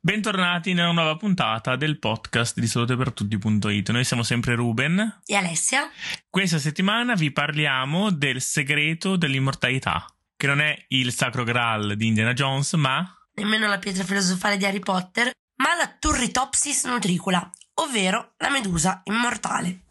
Bentornati nella nuova puntata del podcast di salutepertutti.it. Noi siamo sempre Ruben e Alessia. Questa settimana vi parliamo del segreto dell'immortalità, che non è il sacro graal di Indiana Jones, ma nemmeno la pietra filosofale di Harry Potter, ma la Turritopsis nutricula, ovvero la medusa immortale.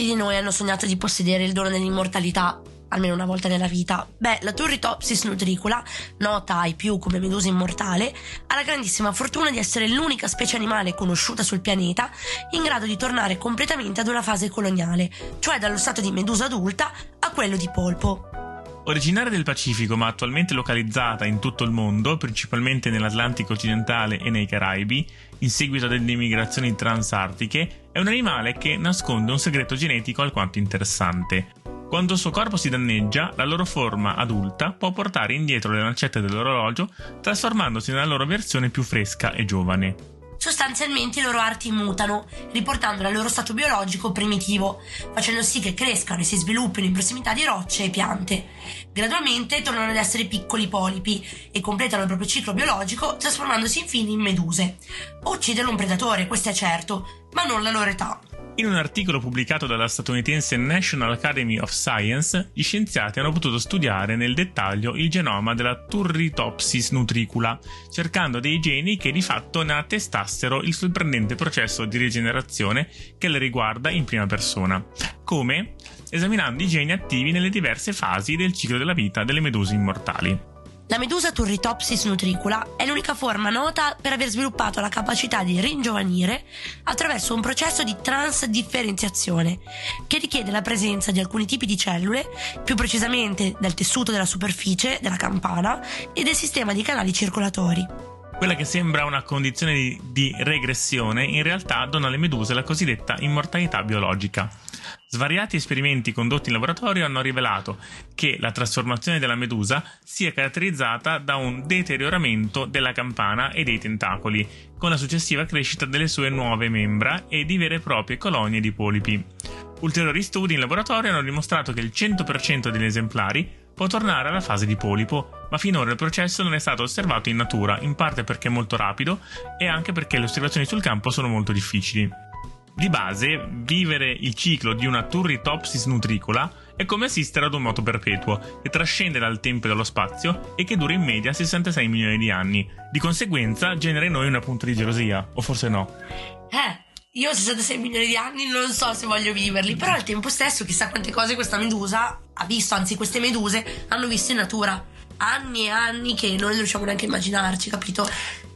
Quanti di noi hanno sognato di possedere il dono dell'immortalità? Almeno una volta nella vita. Beh, la Turritopsis nutricula, nota ai più come medusa immortale, ha la grandissima fortuna di essere l'unica specie animale conosciuta sul pianeta in grado di tornare completamente ad una fase coloniale, cioè dallo stato di medusa adulta a quello di polpo. Originaria del Pacifico ma attualmente localizzata in tutto il mondo, principalmente nell'Atlantico occidentale e nei Caraibi, in seguito ad immigrazioni transartiche, è un animale che nasconde un segreto genetico alquanto interessante. Quando il suo corpo si danneggia, la loro forma adulta può portare indietro le lancette dell'orologio, trasformandosi nella loro versione più fresca e giovane sostanzialmente i loro arti mutano, riportando al loro stato biologico primitivo, facendo sì che crescano e si sviluppino in prossimità di rocce e piante. Gradualmente tornano ad essere piccoli polipi e completano il proprio ciclo biologico trasformandosi infine in meduse. Uccidono un predatore, questo è certo, ma non la loro età. In un articolo pubblicato dalla statunitense National Academy of Science, gli scienziati hanno potuto studiare nel dettaglio il genoma della Turritopsis nutricula, cercando dei geni che di fatto ne attestassero il sorprendente processo di rigenerazione che le riguarda in prima persona. Come? Esaminando i geni attivi nelle diverse fasi del ciclo della vita delle meduse immortali. La medusa Turritopsis nutricula è l'unica forma nota per aver sviluppato la capacità di ringiovanire attraverso un processo di transdifferenziazione che richiede la presenza di alcuni tipi di cellule, più precisamente del tessuto della superficie, della campana e del sistema di canali circolatori. Quella che sembra una condizione di, di regressione in realtà dona alle meduse la cosiddetta immortalità biologica. Svariati esperimenti condotti in laboratorio hanno rivelato che la trasformazione della medusa sia caratterizzata da un deterioramento della campana e dei tentacoli, con la successiva crescita delle sue nuove membra e di vere e proprie colonie di polipi. Ulteriori studi in laboratorio hanno dimostrato che il 100% degli esemplari può tornare alla fase di polipo, ma finora il processo non è stato osservato in natura, in parte perché è molto rapido e anche perché le osservazioni sul campo sono molto difficili. Di base, vivere il ciclo di una Turritopsis nutricola è come assistere ad un moto perpetuo che trascende dal tempo e dallo spazio e che dura in media 66 milioni di anni. Di conseguenza genera in noi una punta di gelosia, o forse no. Eh, io ho 66 milioni di anni, non so se voglio viverli, però al tempo stesso chissà quante cose questa medusa ha visto, anzi queste meduse hanno visto in natura. Anni e anni che non riusciamo neanche a immaginarci, capito?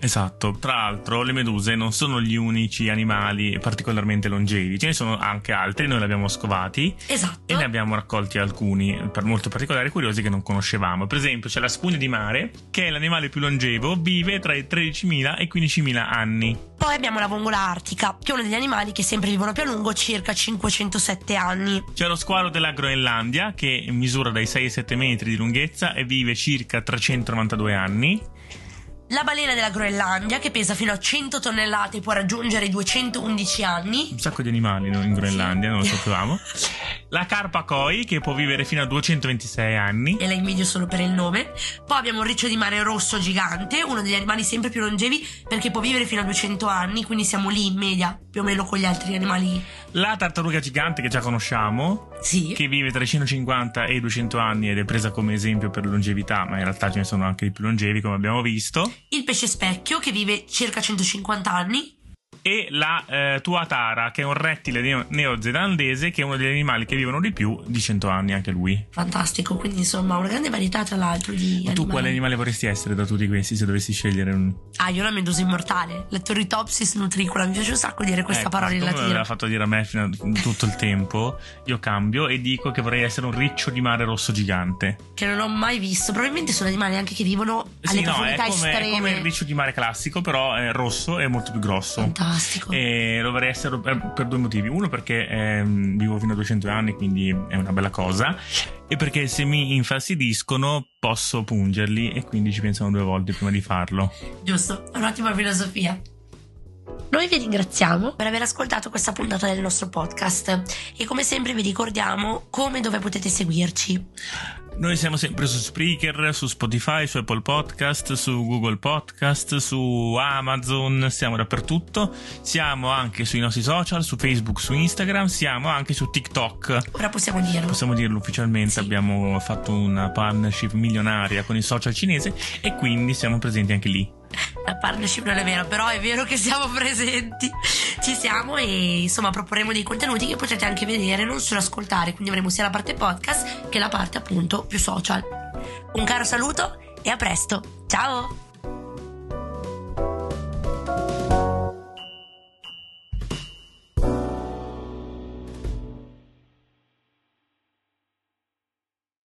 Esatto, tra l'altro le meduse non sono gli unici animali particolarmente longevi, ce ne sono anche altri, noi li abbiamo scovati esatto. e ne abbiamo raccolti alcuni per molto particolari e curiosi che non conoscevamo. Per esempio c'è la spugna di mare, che è l'animale più longevo, vive tra i 13.000 e i 15.000 anni. Poi abbiamo la vongola artica, che è uno degli animali che sempre vivono più a lungo, circa 507 anni. C'è lo squalo della Groenlandia, che misura dai 6 ai 7 metri di lunghezza e vive circa 392 anni la balena della Groenlandia, che pesa fino a 100 tonnellate e può raggiungere i 211 anni. Un sacco di animali no? in Groenlandia, non lo sapevamo. La carpa koi, che può vivere fino a 226 anni. E la invidio solo per il nome. Poi abbiamo il riccio di mare rosso gigante, uno degli animali sempre più longevi, perché può vivere fino a 200 anni, quindi siamo lì in media, più o meno con gli altri animali. La tartaruga gigante, che già conosciamo. Sì. Che vive tra i 150 e i 200 anni ed è presa come esempio per longevità, ma in realtà ce ne sono anche di più longevi, come abbiamo visto il pesce specchio che vive circa 150 anni e la eh, tuatara, che è un rettile neo- neozelandese, che è uno degli animali che vivono di più di 100 anni, anche lui. Fantastico, quindi insomma una grande varietà tra l'altro di Ma animali. tu quale animale vorresti essere da tutti questi se dovessi scegliere un... Ah, io la medusa immortale, la Turritopsis nutricola, mi piace un sacco dire questa ecco, parola in latino. me l'ha fatto dire a me fino a tutto il tempo, io cambio e dico che vorrei essere un riccio di mare rosso gigante. Che non ho mai visto, probabilmente sono animali anche che vivono alle sì, profondità no, è come, estreme. È come il riccio di mare classico, però è rosso e molto più grosso. Fantastico Fantastico. E lo vorrei essere per, per due motivi. Uno perché ehm, vivo fino a 200 anni, quindi è una bella cosa. E perché se mi infastidiscono posso pungerli e quindi ci pensano due volte prima di farlo. Giusto, un'ottima filosofia. Noi vi ringraziamo per aver ascoltato questa puntata del nostro podcast e come sempre vi ricordiamo come e dove potete seguirci. Noi siamo sempre su Spreaker, su Spotify, su Apple Podcast, su Google Podcast, su Amazon, siamo dappertutto. Siamo anche sui nostri social, su Facebook, su Instagram, siamo anche su TikTok. Ora possiamo dirlo. Possiamo dirlo ufficialmente, Sì. abbiamo fatto una partnership milionaria con il social cinese e quindi siamo presenti anche lì. La partnership non è vera, però è vero che siamo presenti. Ci siamo e insomma proporremo dei contenuti che potete anche vedere, non solo ascoltare. Quindi avremo sia la parte podcast che la parte appunto più social. Un caro saluto e a presto. Ciao!